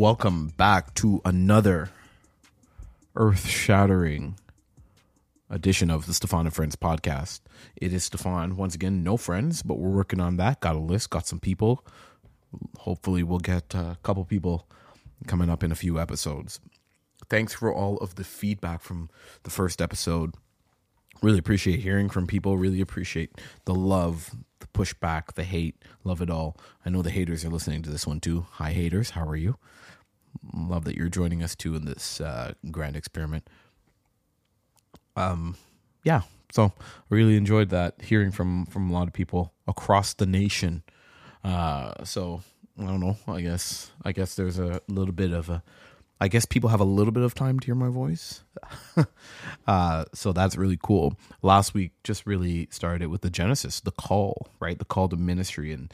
Welcome back to another earth shattering edition of the Steffan and Friends podcast. It is Steffan, once again, no friends, but we're working on that. Got a list, got some people. Hopefully, we'll get a couple people coming up in a few episodes. Thanks for all of the feedback from the first episode. Really appreciate hearing from people. Really appreciate the love, the pushback, the hate. Love it all. I know the haters are listening to this one too. Hi, haters. How are you? Love that you're joining us too in this uh, grand experiment. Um, yeah. So really enjoyed that hearing from from a lot of people across the nation. Uh, so I don't know. I guess I guess there's a little bit of a. I guess people have a little bit of time to hear my voice. uh, so that's really cool. Last week just really started with the genesis, the call, right? The call to ministry and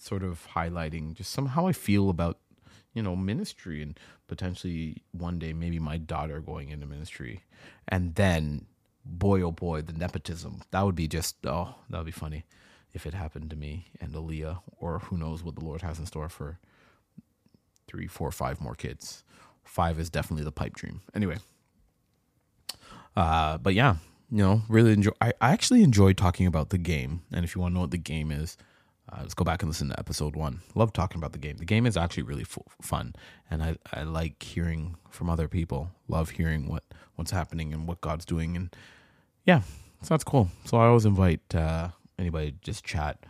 sort of highlighting just somehow I feel about you know ministry and potentially one day maybe my daughter going into ministry. And then boy oh boy the nepotism. That would be just oh that would be funny if it happened to me and Aaliyah or who knows what the Lord has in store for three four five more kids. Five is definitely the pipe dream. Anyway uh but yeah you know really enjoy I, I actually enjoy talking about the game. And if you want to know what the game is uh, let's go back and listen to episode one. Love talking about the game. The game is actually really f- fun, and I, I like hearing from other people. Love hearing what what's happening and what God's doing, and yeah, so that's cool. So I always invite uh, anybody to just chat.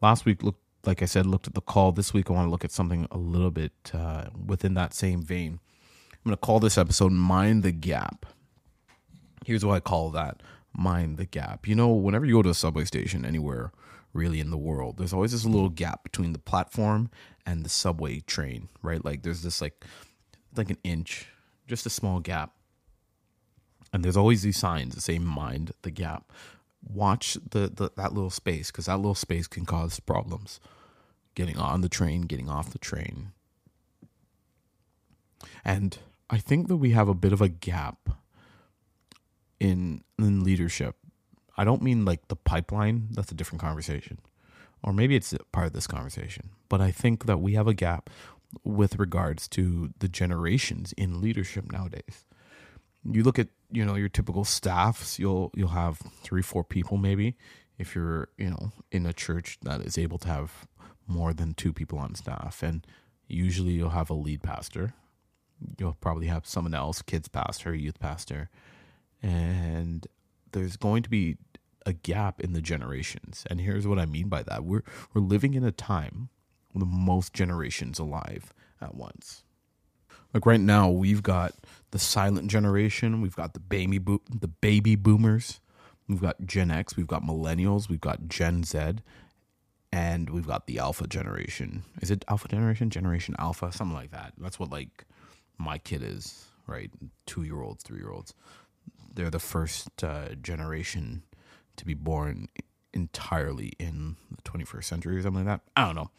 Last week, look like I said, looked at the call. This week, I want to look at something a little bit uh, within that same vein. I'm going to call this episode "Mind the Gap." Here's what I call that: mind the gap. You know, whenever you go to a subway station anywhere really in the world. There's always this little gap between the platform and the subway train, right? Like there's this like like an inch, just a small gap. And there's always these signs that say mind the gap. Watch the, the that little space because that little space can cause problems. Getting on the train, getting off the train. And I think that we have a bit of a gap in in leadership I don't mean like the pipeline, that's a different conversation. Or maybe it's part of this conversation. But I think that we have a gap with regards to the generations in leadership nowadays. You look at, you know, your typical staffs, you'll you'll have 3 4 people maybe if you're, you know, in a church that is able to have more than 2 people on staff and usually you'll have a lead pastor. You'll probably have someone else, kids pastor, youth pastor. And there's going to be a gap in the generations. And here's what I mean by that. We're we're living in a time with the most generations alive at once. Like right now, we've got the silent generation, we've got the baby bo- the baby boomers, we've got Gen X, we've got millennials, we've got Gen Z, and we've got the alpha generation. Is it alpha generation? Generation alpha, something like that. That's what like my kid is, right? 2-year-olds, 3-year-olds they're the first uh, generation to be born entirely in the 21st century or something like that. I don't know.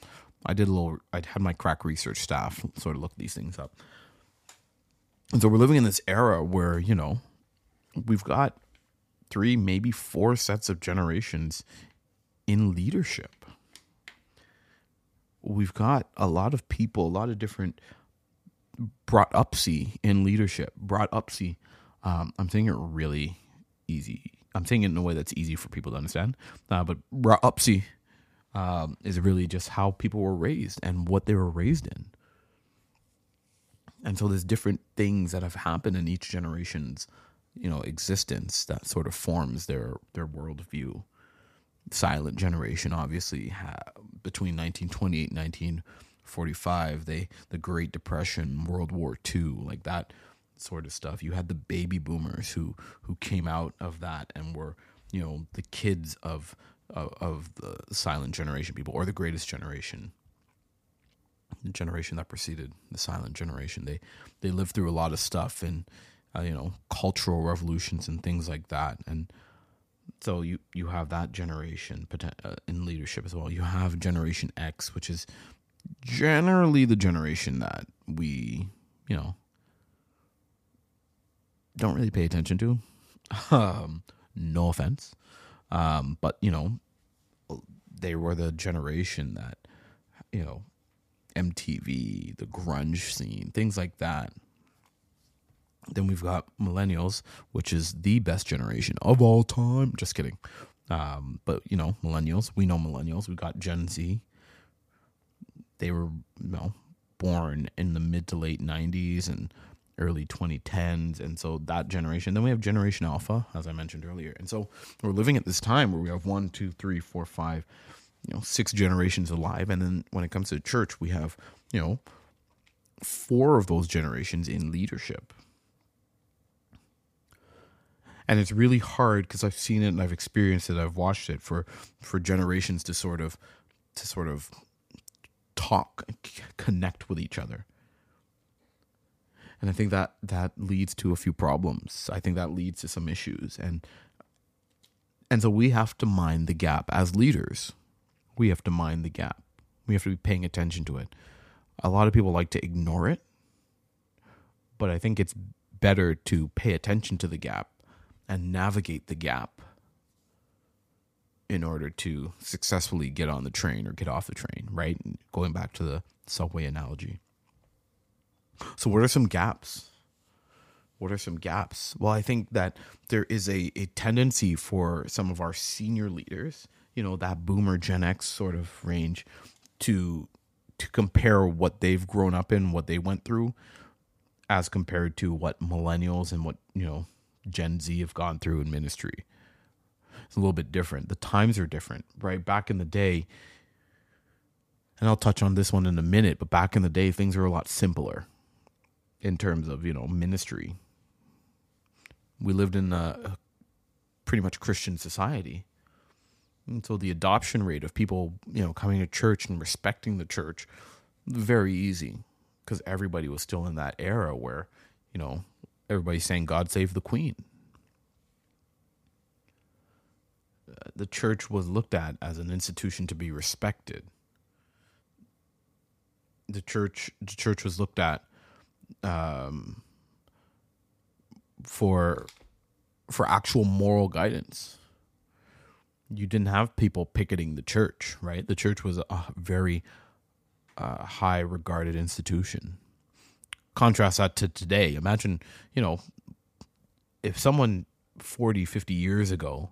I did a little. I had my crack research staff sort of look these things up, and so we're living in this era where you know we've got three, maybe four sets of generations in leadership. We've got a lot of people, a lot of different brought upsy in leadership, brought upsy um, I'm saying it really easy. I'm saying it in a way that's easy for people to understand. Uh, but upsi um, is really just how people were raised and what they were raised in. And so there's different things that have happened in each generation's, you know, existence that sort of forms their their worldview. Silent generation, obviously, ha- between 1928 and 1945, they the Great Depression, World War II, like that sort of stuff. You had the baby boomers who who came out of that and were you know the kids of of, of the silent generation people or the greatest generation. The generation that preceded the silent generation. They they lived through a lot of stuff and uh, you know cultural revolutions and things like that. And so you you have that generation uh, in leadership as well. You have generation x which is generally the generation that we you know don't really pay attention to. Um, no offense. Um, but, you know, they were the generation that, you know, MTV, the grunge scene, things like that. Then we've got millennials, which is the best generation of all time. Just kidding. Um, but you know, millennials, we know millennials. We've got Gen Z. They were, you know, born in the mid to late 90s and early 2010s. And so that generation. Then we have Generation Alpha, as I mentioned earlier. And so we're living at this time where we have one, two, three, four, five, you know, six generations alive. And then when it comes to church, we have, you know, four of those generations in leadership and it's really hard because I've seen it and I've experienced it. I've watched it for for generations to sort of to sort of talk, connect with each other. And I think that that leads to a few problems. I think that leads to some issues, and and so we have to mind the gap as leaders. We have to mind the gap. We have to be paying attention to it. A lot of people like to ignore it, but I think it's better to pay attention to the gap and navigate the gap in order to successfully get on the train or get off the train, right? Going back to the subway analogy. So, what are some gaps? What are some gaps? Well, I think that there is a, a tendency for some of our senior leaders, you know, that boomer Gen X sort of range, to to compare what they've grown up in, what they went through, as compared to what millennials and what, you know, Gen Z have gone through in ministry. It's a little bit different. The times are different, right? Back in the day, and I'll touch on this one in a minute, but back in the day, things were a lot simpler in terms of, you know, ministry. We lived in a pretty much Christian society. And so the adoption rate of people, you know, coming to church and respecting the church, very easy because everybody was still in that era where, you know, everybody's saying God save the Queen. Uh, the church was looked at as an institution to be respected. The church, the church was looked at um, for for actual moral guidance. You didn't have people picketing the church, right? The church was a very uh, high regarded institution contrast that to today. Imagine, you know, if someone 40, 50 years ago,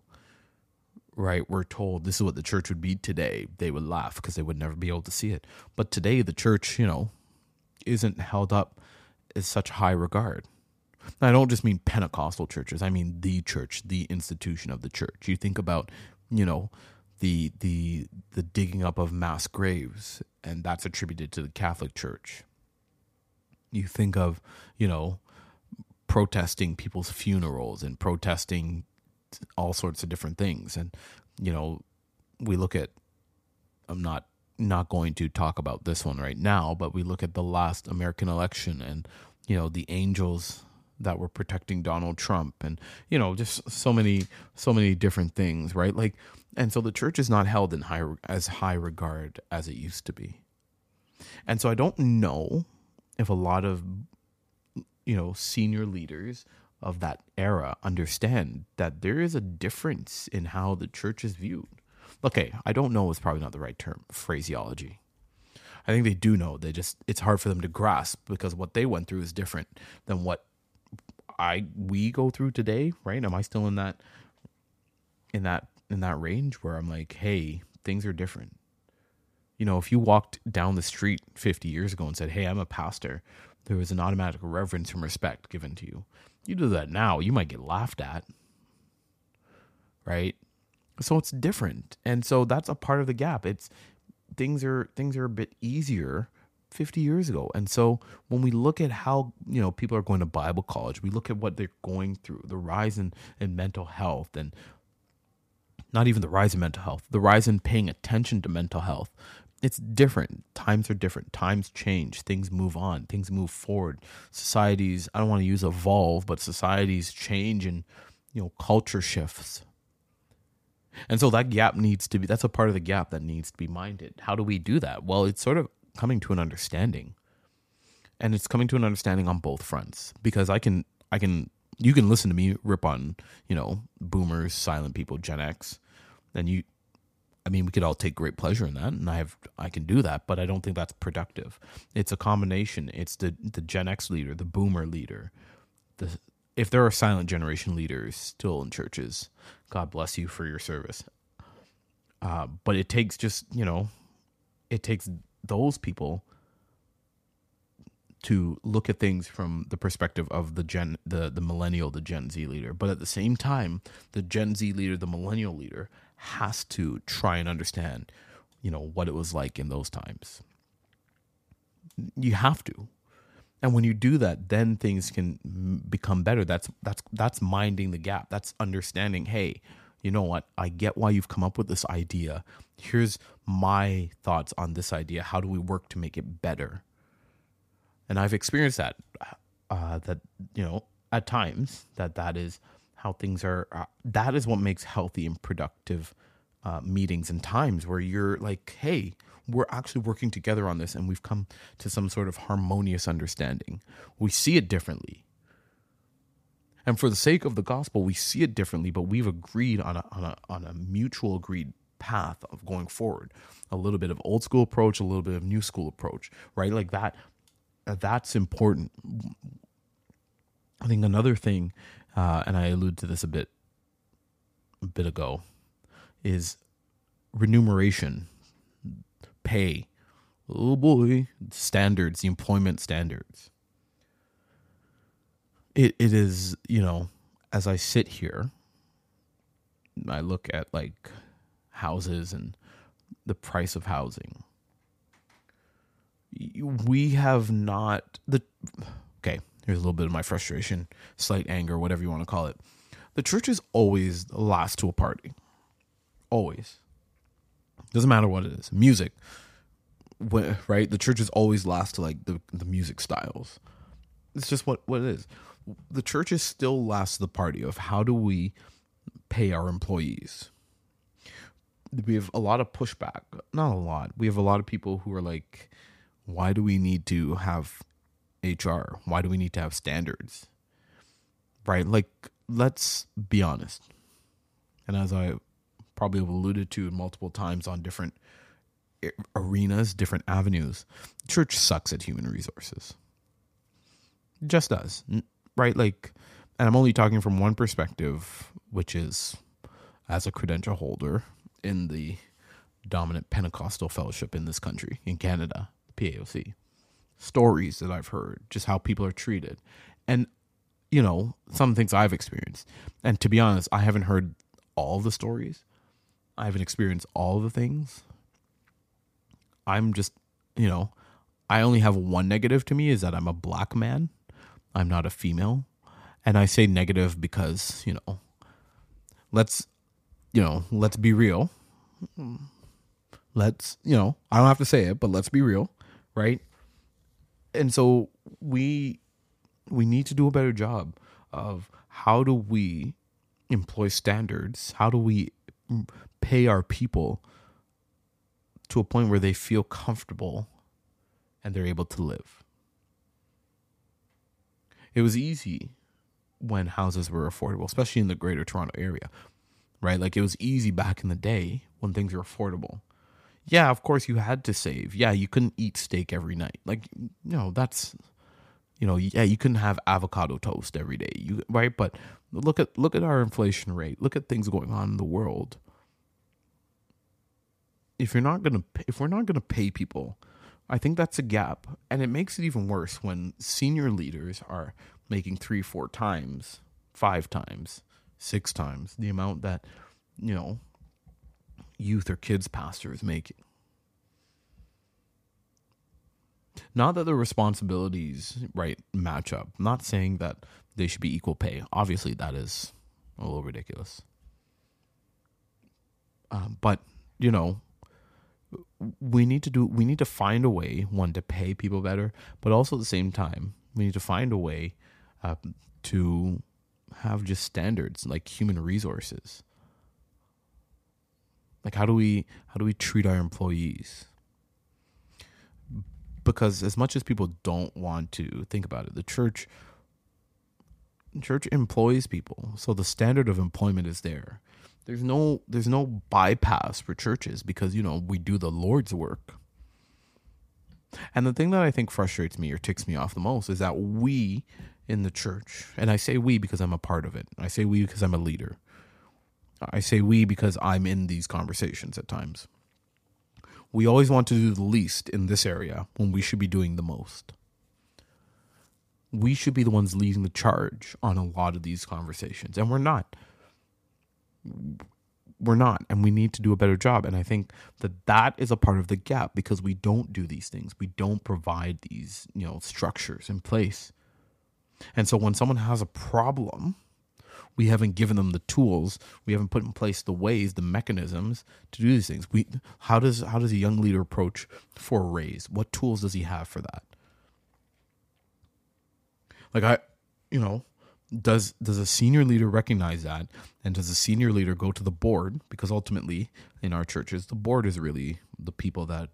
right, were told this is what the church would be today, they would laugh because they would never be able to see it. But today, the church, you know, isn't held up as such high regard. I don't just mean Pentecostal churches. I mean the church, the institution of the church. You think about, you know, the the the digging up of mass graves, and that's attributed to the Catholic Church you think of, you know, protesting people's funerals and protesting all sorts of different things. And, you know, we look at, I'm not not going to talk about this one right now, but we look at the last American election and, you know, the angels that were protecting Donald Trump and, you know, just so many, so many different things, right? Like, and so the church is not held in high, as high regard as it used to be. And so I don't know if a lot of you know senior leaders of that era understand that there is a difference in how the church is viewed. Okay, I don't know is probably not the right term, phraseology. I think they do know. They just it's hard for them to grasp because what they went through is different than what I we go through today, right? Am I still in that in that in that range where I'm like, "Hey, things are different." you know, if you walked down the street 50 years ago and said, Hey, I'm a pastor, there was an automatic reverence and respect given to you. You do that now, you might get laughed at. Right? So it's different. And so that's a part of the gap. It's things are things are a bit easier 50 years ago. And so when we look at how, you know, people are going to Bible college, we look at what they're going through, the rise in, in mental health and not even the rise in mental health, the rise in paying attention to mental health, it's different. Times are different. Times change. Things move on. Things move forward. Societies, I don't want to use evolve, but societies change and, you know, culture shifts. And so that gap needs to be, that's a part of the gap that needs to be minded. How do we do that? Well, it's sort of coming to an understanding. And it's coming to an understanding on both fronts because I can, I can, you can listen to me rip on, you know, boomers, silent people, Gen X, and you, I mean, we could all take great pleasure in that, and I have I can do that, but I don't think that's productive. It's a combination. It's the the Gen X leader, the Boomer leader. The if there are silent generation leaders still in churches, God bless you for your service. Uh, but it takes just you know, it takes those people to look at things from the perspective of the gen the the millennial the gen z leader but at the same time the gen z leader the millennial leader has to try and understand, you know, what it was like in those times. You have to. And when you do that, then things can become better. That's that's that's minding the gap. That's understanding, hey, you know what? I get why you've come up with this idea. Here's my thoughts on this idea. How do we work to make it better? And I've experienced that uh, that you know at times that that is how things are. Uh, that is what makes healthy and productive uh, meetings and times where you're like, hey, we're actually working together on this and we've come to some sort of harmonious understanding. We see it differently. And for the sake of the gospel, we see it differently, but we've agreed on a, on a, on a mutual agreed path of going forward. A little bit of old school approach, a little bit of new school approach, right? Like that. That's important. I think another thing uh, and I allude to this a bit a bit ago, is remuneration, pay. Oh boy, standards, the employment standards. It it is, you know, as I sit here, I look at like houses and the price of housing. We have not the okay, here's a little bit of my frustration, slight anger, whatever you want to call it. The church is always last to a party. Always. Doesn't matter what it is. Music, right? The church is always last to like the, the music styles. It's just what, what it is. The church is still last to the party of how do we pay our employees. We have a lot of pushback. Not a lot. We have a lot of people who are like, why do we need to have HR? Why do we need to have standards? Right? Like, let's be honest. And as I probably have alluded to multiple times on different arenas, different avenues, church sucks at human resources. It just does. Right? Like, and I'm only talking from one perspective, which is as a credential holder in the dominant Pentecostal fellowship in this country, in Canada, PAOC stories that I've heard, just how people are treated. And, you know, some things I've experienced. And to be honest, I haven't heard all the stories, I haven't experienced all the things. I'm just, you know, I only have one negative to me is that I'm a black man. I'm not a female. And I say negative because, you know, let's, you know, let's be real. Let's, you know, I don't have to say it, but let's be real, right? and so we we need to do a better job of how do we employ standards how do we pay our people to a point where they feel comfortable and they're able to live it was easy when houses were affordable especially in the greater toronto area right like it was easy back in the day when things were affordable yeah, of course you had to save. Yeah, you couldn't eat steak every night. Like, you know, that's you know, yeah, you couldn't have avocado toast every day. You right? But look at look at our inflation rate. Look at things going on in the world. If you're not to if we're not going to pay people, I think that's a gap. And it makes it even worse when senior leaders are making 3 4 times, 5 times, 6 times the amount that, you know, youth or kids pastors making. Not that the responsibilities right match up. I'm not saying that they should be equal pay. Obviously, that is a little ridiculous. Uh, but you know, we need to do. We need to find a way one to pay people better, but also at the same time, we need to find a way uh, to have just standards like human resources like how do we how do we treat our employees? Because as much as people don't want to think about it, the church church employs people, so the standard of employment is there. There's no there's no bypass for churches because you know we do the Lord's work. And the thing that I think frustrates me or ticks me off the most is that we in the church, and I say we because I'm a part of it. I say we because I'm a leader. I say we because I'm in these conversations at times. We always want to do the least in this area when we should be doing the most. We should be the ones leading the charge on a lot of these conversations, and we're not. We're not, and we need to do a better job. And I think that that is a part of the gap because we don't do these things. We don't provide these, you know, structures in place. And so when someone has a problem, we haven't given them the tools we haven't put in place the ways the mechanisms to do these things we how does how does a young leader approach for a raise what tools does he have for that like i you know does does a senior leader recognize that? And does a senior leader go to the board? Because ultimately in our churches the board is really the people that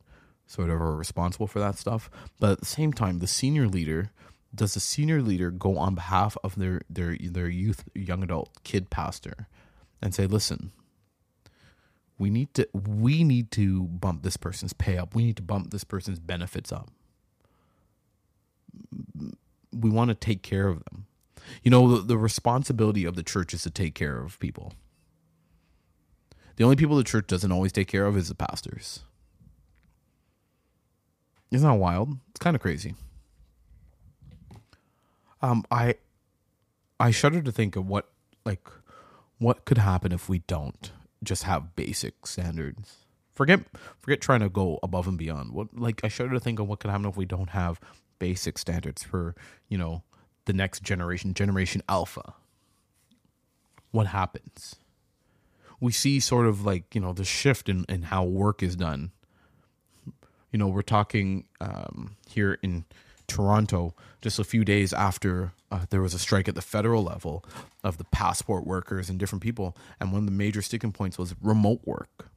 sort of are responsible for that stuff. But at the same time the senior leader does the senior leader go on behalf of their their their youth young adult kid pastor and say listen we need to we need to bump this person's pay up. We need to bump this person's benefits up. We want to take care of them you know the, the responsibility of the church is to take care of people the only people the church doesn't always take care of is the pastors isn't that wild it's kind of crazy um, I I shudder to think of what like what could happen if we don't just have basic standards. Forget forget trying to go above and beyond. What like I shudder to think of what could happen if we don't have basic standards for, you know, the next generation, generation alpha. What happens? We see sort of like, you know, the shift in, in how work is done. You know, we're talking um, here in Toronto just a few days after uh, there was a strike at the federal level of the passport workers and different people, and one of the major sticking points was remote work.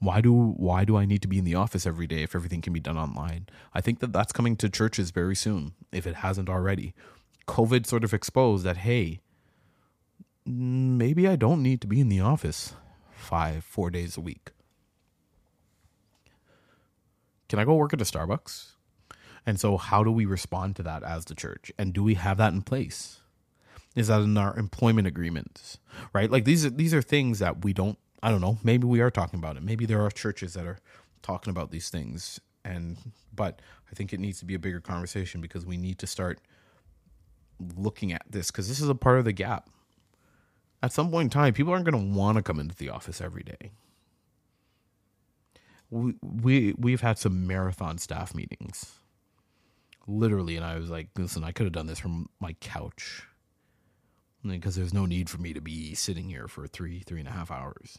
Why do why do I need to be in the office every day if everything can be done online? I think that that's coming to churches very soon, if it hasn't already. COVID sort of exposed that hey, maybe I don't need to be in the office five four days a week. Can I go work at a Starbucks? And so, how do we respond to that as the church? And do we have that in place? Is that in our employment agreements? Right? Like these are these are things that we don't. I don't know. Maybe we are talking about it. Maybe there are churches that are talking about these things. And but I think it needs to be a bigger conversation because we need to start looking at this because this is a part of the gap. At some point in time, people aren't going to want to come into the office every day. We we we've had some marathon staff meetings literally and i was like listen i could have done this from my couch because there's no need for me to be sitting here for three three and a half hours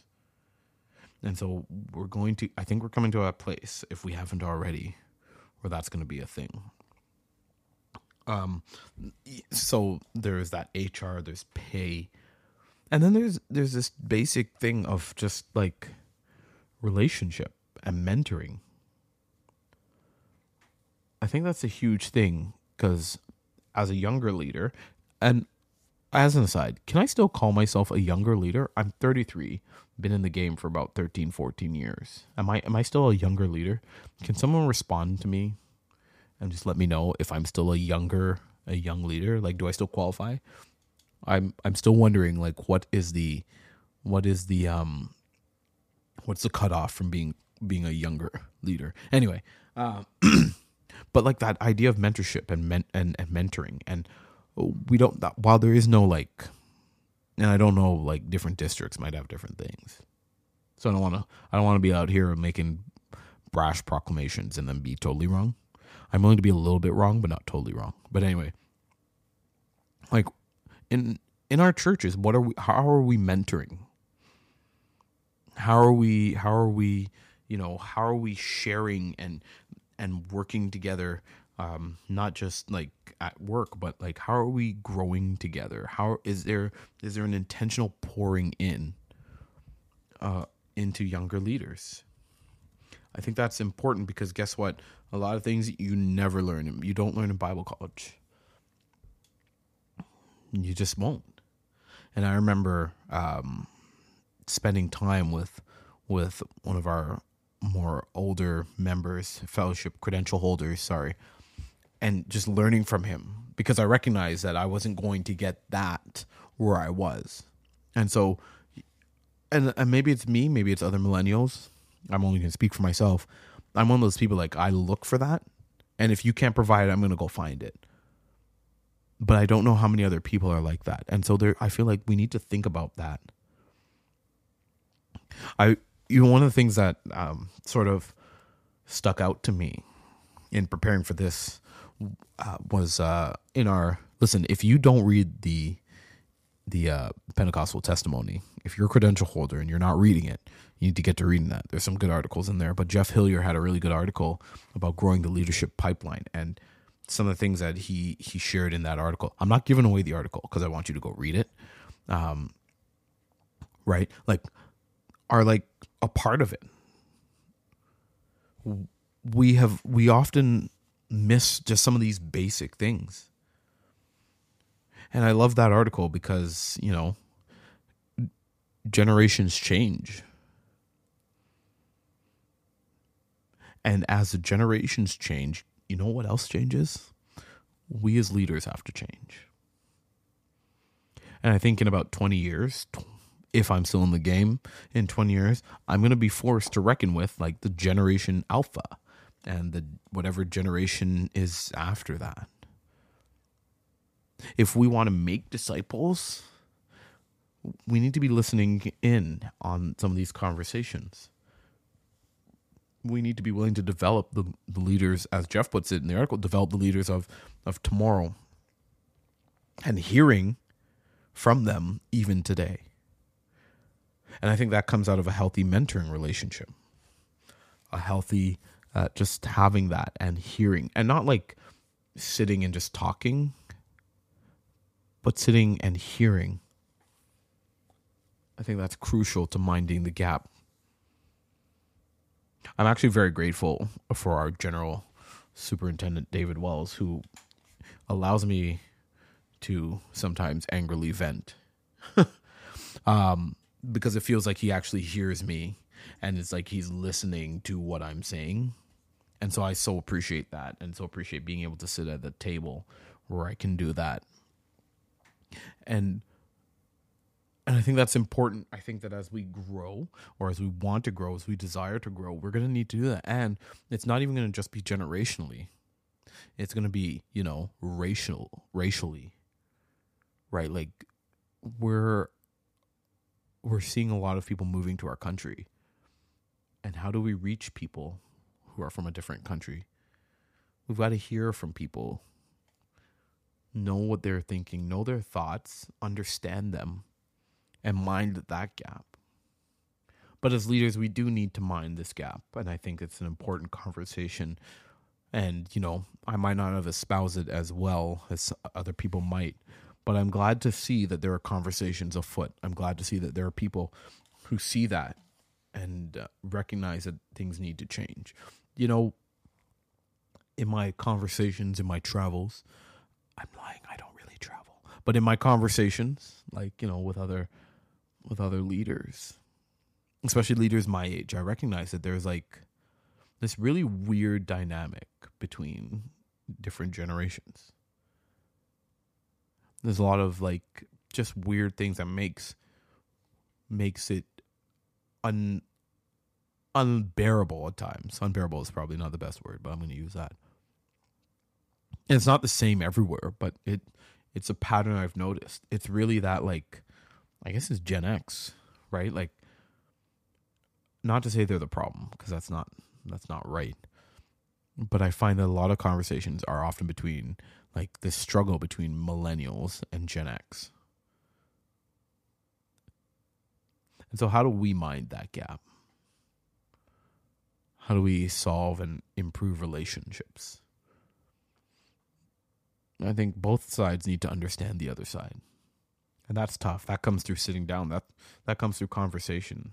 and so we're going to i think we're coming to a place if we haven't already where that's going to be a thing. Um so there's that hr there's pay. And then there's there's this basic thing of just like relationship and mentoring. I think that's a huge thing because as a younger leader, and as an aside, can I still call myself a younger leader? I'm 33, been in the game for about 13, 14 years. Am I am I still a younger leader? Can someone respond to me and just let me know if I'm still a younger a young leader? Like do I still qualify? I'm I'm still wondering like what is the what is the um what's the cutoff from being being a younger leader? Anyway, uh, but like that idea of mentorship and men- and, and mentoring and we don't that, while there is no like and I don't know like different districts might have different things. So I don't want to I don't want to be out here making brash proclamations and then be totally wrong. I'm willing to be a little bit wrong but not totally wrong. But anyway, like in in our churches, what are we how are we mentoring? How are we how are we, you know, how are we sharing and and working together um, not just like at work but like how are we growing together? How is there is there an intentional pouring in uh, into younger leaders? I think that's important because guess what? A lot of things you never learn. You don't learn in bible college. You just won't. And I remember um, spending time with with one of our more older members, fellowship credential holders, sorry, and just learning from him because I recognized that I wasn't going to get that where I was. And so and, and maybe it's me, maybe it's other millennials. I'm only going to speak for myself. I'm one of those people like I look for that, and if you can't provide it, I'm going to go find it. But I don't know how many other people are like that, and so there, I feel like we need to think about that. I, you know, one of the things that um, sort of stuck out to me in preparing for this uh, was uh, in our listen. If you don't read the the uh, Pentecostal testimony. If you're a credential holder and you're not reading it, you need to get to reading that. There's some good articles in there, but Jeff Hillier had a really good article about growing the leadership pipeline and some of the things that he he shared in that article. I'm not giving away the article because I want you to go read it. Um, right, like are like a part of it. We have we often miss just some of these basic things and I love that article because, you know, generations change. And as the generations change, you know what else changes? We as leaders have to change. And I think in about 20 years, if I'm still in the game in 20 years, I'm going to be forced to reckon with like the generation alpha and the whatever generation is after that if we want to make disciples, we need to be listening in on some of these conversations. We need to be willing to develop the, the leaders, as Jeff puts it in the article, develop the leaders of, of tomorrow and hearing from them even today. And I think that comes out of a healthy mentoring relationship, a healthy, uh, just having that and hearing, and not like sitting and just talking but sitting and hearing. I think that's crucial to minding the gap. I'm actually very grateful for our general superintendent, David Wells, who allows me to sometimes angrily vent. um, because it feels like he actually hears me and it's like he's listening to what I'm saying. And so I so appreciate that and so appreciate being able to sit at the table where I can do that and and I think that's important. I think that as we grow, or as we want to grow, as we desire to grow, we're going to need to do that. And it's not even going to just be generationally; it's going to be, you know, racial, racially, right? Like we're we're seeing a lot of people moving to our country, and how do we reach people who are from a different country? We've got to hear from people know what they're thinking, know their thoughts, understand them, and mind that gap. But as leaders, we do need to mind this gap. And I think it's an important conversation. And, you know, I might not have espoused it as well as other people might, but I'm glad to see that there are conversations afoot. I'm glad to see that there are people who see that and uh, recognize that things need to change. You know, in my conversations, in my travels, I'm lying. I don't really travel, but in my conversations, like you know, with other with other leaders, especially leaders my age, I recognize that there's like this really weird dynamic between different generations. There's a lot of like just weird things that makes makes it un unbearable at times. Unbearable is probably not the best word, but I'm going to use that. And it's not the same everywhere, but it it's a pattern I've noticed. It's really that like I guess it's Gen X, right? Like not to say they're the problem because that's not that's not right. But I find that a lot of conversations are often between like this struggle between millennials and Gen X. And so how do we mind that gap? How do we solve and improve relationships? I think both sides need to understand the other side. And that's tough. That comes through sitting down. That that comes through conversation.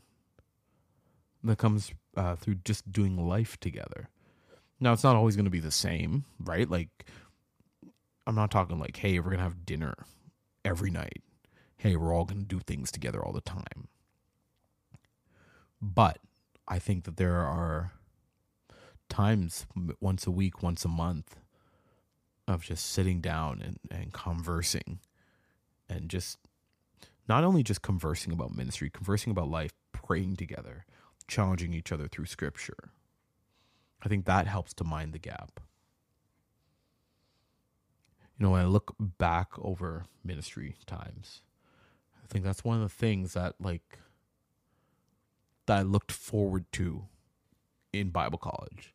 That comes uh, through just doing life together. Now it's not always going to be the same, right? Like I'm not talking like, hey, we're gonna have dinner every night. Hey, we're all going to do things together all the time. But I think that there are times once a week, once a month of just sitting down and, and conversing and just not only just conversing about ministry, conversing about life, praying together, challenging each other through scripture. I think that helps to mind the gap. You know, when I look back over ministry times, I think that's one of the things that like that I looked forward to in Bible college.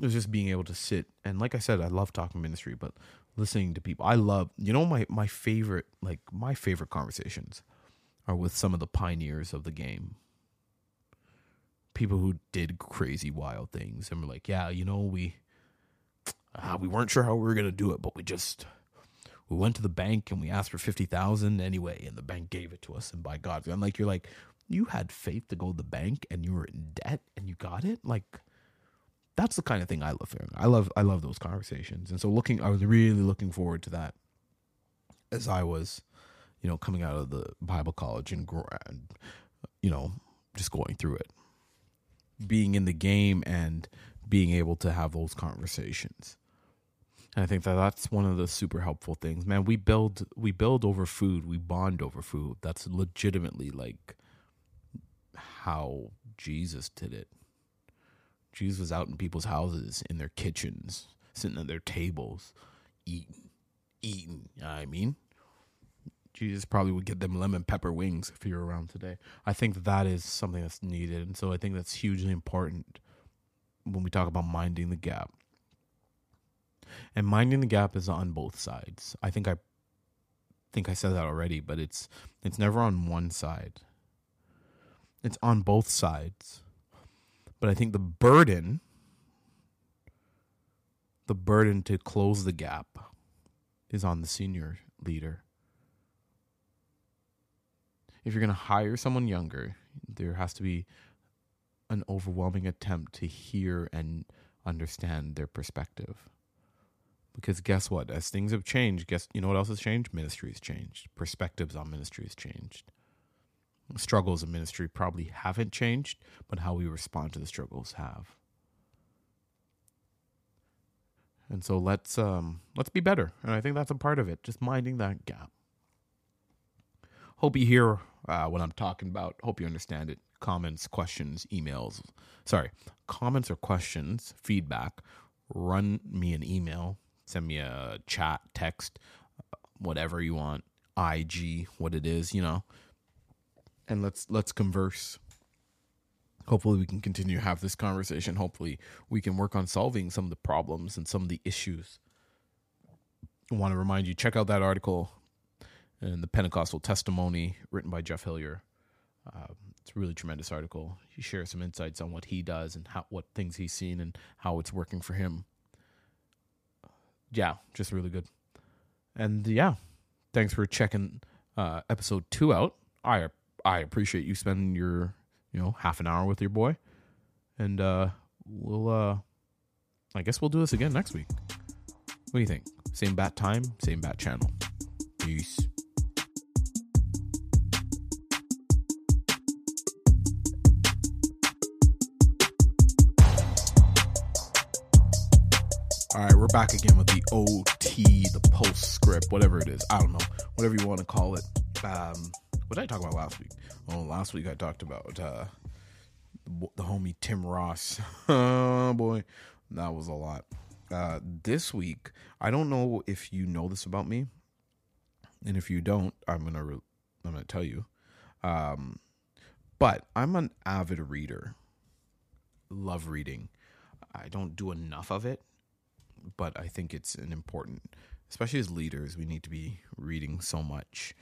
It was just being able to sit and like I said, I love talking ministry, but listening to people. I love you know my my favorite like my favorite conversations are with some of the pioneers of the game. People who did crazy wild things and were like, yeah, you know, we uh, we weren't sure how we were gonna do it, but we just we went to the bank and we asked for fifty thousand anyway, and the bank gave it to us. And by God, I'm like, you're like, you had faith to go to the bank and you were in debt and you got it. Like, that's the kind of thing I love hearing. I love, I love those conversations. And so, looking, I was really looking forward to that as I was, you know, coming out of the Bible college and, and you know, just going through it, being in the game and being able to have those conversations. And I think that that's one of the super helpful things. Man, we build we build over food, we bond over food. That's legitimately like how Jesus did it. Jesus was out in people's houses, in their kitchens, sitting at their tables, eating, eating. I mean, Jesus probably would get them lemon pepper wings if you're around today. I think that, that is something that's needed. And so I think that's hugely important when we talk about minding the gap and minding the gap is on both sides. I think I think I said that already, but it's it's never on one side. It's on both sides. But I think the burden the burden to close the gap is on the senior leader. If you're going to hire someone younger, there has to be an overwhelming attempt to hear and understand their perspective. Because guess what? As things have changed, guess you know what else has changed? Ministry has changed. Perspectives on ministry has changed. Struggles in ministry probably haven't changed, but how we respond to the struggles have. And so let's um let's be better. And I think that's a part of it, just minding that gap. Hope you hear uh, what I'm talking about. Hope you understand it. Comments, questions, emails. Sorry, comments or questions, feedback. Run me an email send me a chat, text, whatever you want, IG, what it is, you know. And let's let's converse. Hopefully we can continue to have this conversation. Hopefully we can work on solving some of the problems and some of the issues. I want to remind you check out that article in the Pentecostal testimony written by Jeff Hillier. Uh, it's a really tremendous article. He shares some insights on what he does and how what things he's seen and how it's working for him yeah, just really good. And yeah, thanks for checking uh, episode two out. I I appreciate you spending your you know half an hour with your boy, and uh, we'll uh, I guess we'll do this again next week. What do you think? Same bat time, same bat channel. Peace. All right, we're back again with the OT, the postscript, whatever it is. I don't know, whatever you want to call it. Um, what did I talk about last week? Oh, last week I talked about uh, the homie Tim Ross. oh boy, that was a lot. Uh, this week, I don't know if you know this about me, and if you don't, I'm gonna re- I'm gonna tell you. Um, but I'm an avid reader. Love reading. I don't do enough of it but I think it's an important, especially as leaders, we need to be reading so much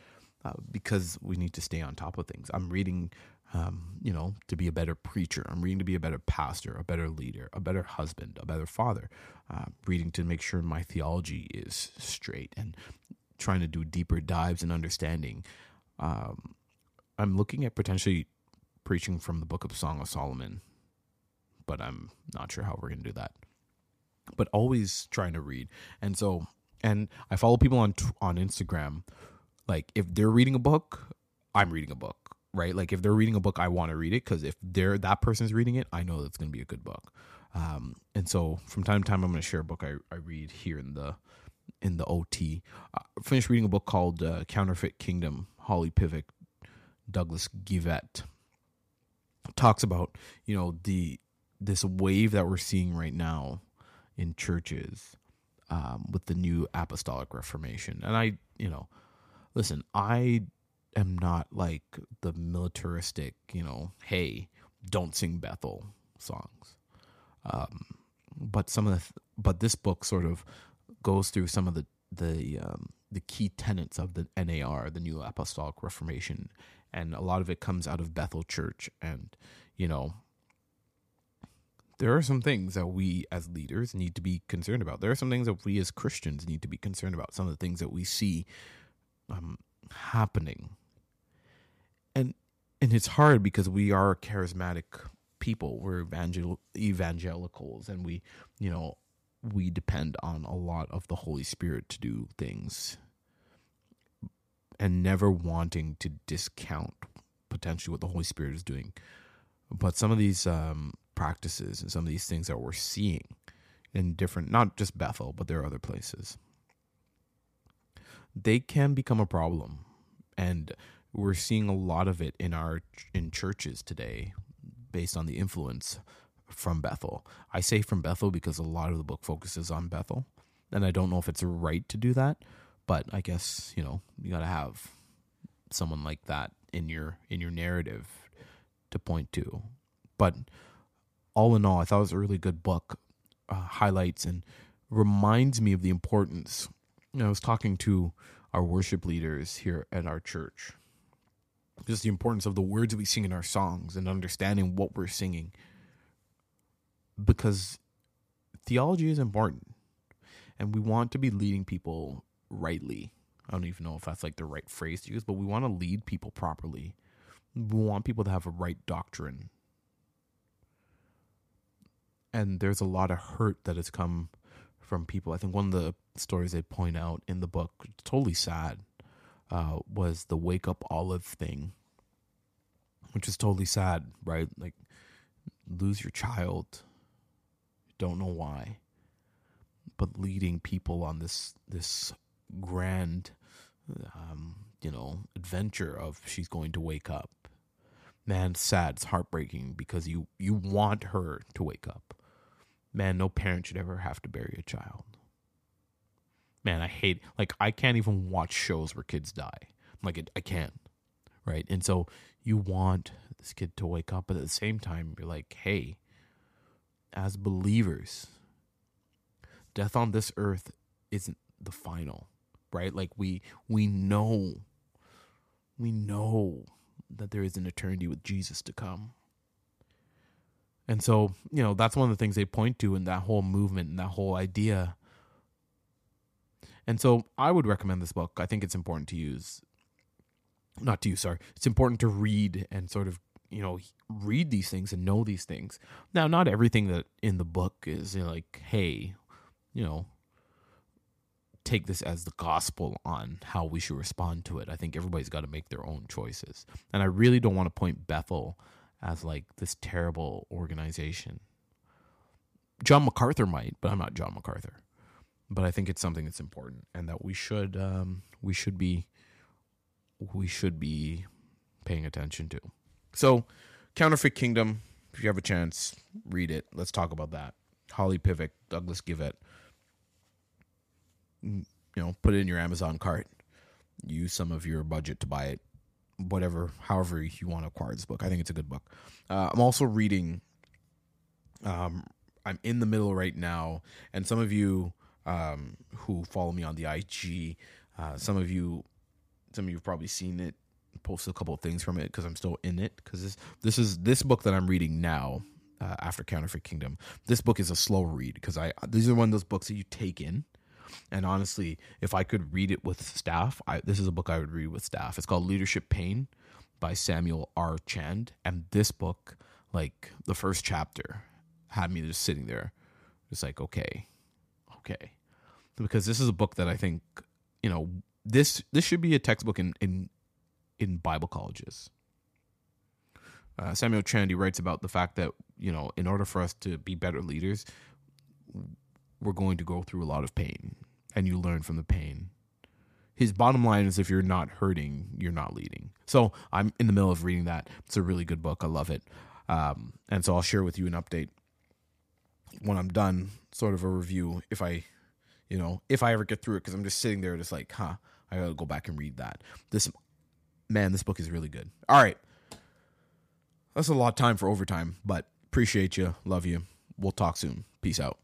uh, because we need to stay on top of things. I'm reading, um, you know, to be a better preacher. I'm reading to be a better pastor, a better leader, a better husband, a better father. Uh, reading to make sure my theology is straight and trying to do deeper dives and understanding. Um, I'm looking at potentially preaching from the book of Song of Solomon, but I'm not sure how we're going to do that but always trying to read. And so and I follow people on on Instagram. Like if they're reading a book, I'm reading a book, right? Like if they're reading a book, I want to read it because if they're that person's reading it, I know that's going to be a good book. Um, and so from time to time, I'm going to share a book I, I read here in the in the OT. I finished reading a book called uh, Counterfeit Kingdom. Holly Pivec, Douglas Geivett talks about you know the this wave that we're seeing right now in churches um, with the new apostolic reformation. And I, you know, listen, I am not like the militaristic, you know, hey, don't sing Bethel songs. Um, but some of the, th- but this book sort of goes through some of the the um, the key tenets of the NAR, the New Apostolic Reformation, and a lot of it comes out of Bethel Church, and you know, there are some things that we as leaders need to be concerned about. There are some things that we as Christians need to be concerned about. Some of the things that we see um, happening, and and it's hard because we are charismatic people. We're evangel- evangelicals, and we, you know, we depend on a lot of the Holy Spirit to do things, and never wanting to discount potentially what the Holy Spirit is doing. But some of these um, practices and some of these things that we're seeing in different, not just Bethel, but there are other places, they can become a problem. And we're seeing a lot of it in our in churches today based on the influence from Bethel. I say from Bethel because a lot of the book focuses on Bethel. And I don't know if it's right to do that, but I guess, you know, you got to have someone like that in your in your narrative to point to. But all in all, I thought it was a really good book. Uh, highlights and reminds me of the importance. You know, I was talking to our worship leaders here at our church. Just the importance of the words we sing in our songs and understanding what we're singing. Because theology is important. And we want to be leading people rightly. I don't even know if that's like the right phrase to use, but we want to lead people properly. We want people to have a right doctrine and there's a lot of hurt that has come from people. I think one of the stories they point out in the book, totally sad, uh, was the wake up olive thing, which is totally sad, right? Like lose your child, don't know why, but leading people on this this grand, um, you know, adventure of she's going to wake up. Man, sad. It's heartbreaking because you you want her to wake up man, no parent should ever have to bury a child. Man, I hate like I can't even watch shows where kids die. Like it, I can't, right? And so you want this kid to wake up, but at the same time, you're like, hey, as believers, death on this earth isn't the final, right? Like we we know, we know that there is an eternity with Jesus to come. And so, you know, that's one of the things they point to in that whole movement and that whole idea. And so I would recommend this book. I think it's important to use, not to use, sorry. It's important to read and sort of, you know, read these things and know these things. Now, not everything that in the book is you know, like, hey, you know, take this as the gospel on how we should respond to it. I think everybody's got to make their own choices. And I really don't want to point Bethel as like this terrible organization. John MacArthur might, but I'm not John MacArthur. But I think it's something that's important, and that we should um, we should be we should be paying attention to. So, Counterfeit Kingdom. If you have a chance, read it. Let's talk about that. Holly Pivec, Douglas Geivett. You know, put it in your Amazon cart. Use some of your budget to buy it whatever, however you want to acquire this book. I think it's a good book. Uh, I'm also reading. Um, I'm in the middle right now, and some of you um, who follow me on the IG, uh, some of you, some of you have probably seen it. Posted a couple of things from it because I'm still in it. Because this this is this book that I'm reading now. Uh, after Counterfeit Kingdom, this book is a slow read because I these are one of those books that you take in and honestly, if I could read it with staff, I, this is a book I would read with staff. It's called Leadership Pain by Samuel R. Chand. And this book, like the first chapter, had me just sitting there, just like, okay, okay. because this is a book that I think you know this this should be a textbook in in in Bible colleges. Uh, Samuel Chandy writes about the fact that you know in order for us to be better leaders, we're going to go through a lot of pain, and you learn from the pain. His bottom line is if you're not hurting, you're not leading. So I'm in the middle of reading that. It's a really good book. I love it. Um, and so I'll share with you an update when I'm done, sort of a review if I, you know, if I ever get through it, because I'm just sitting there just like, huh, I gotta go back and read that. This, man, this book is really good. All right. That's a lot of time for overtime, but appreciate you. Love you. We'll talk soon. Peace out.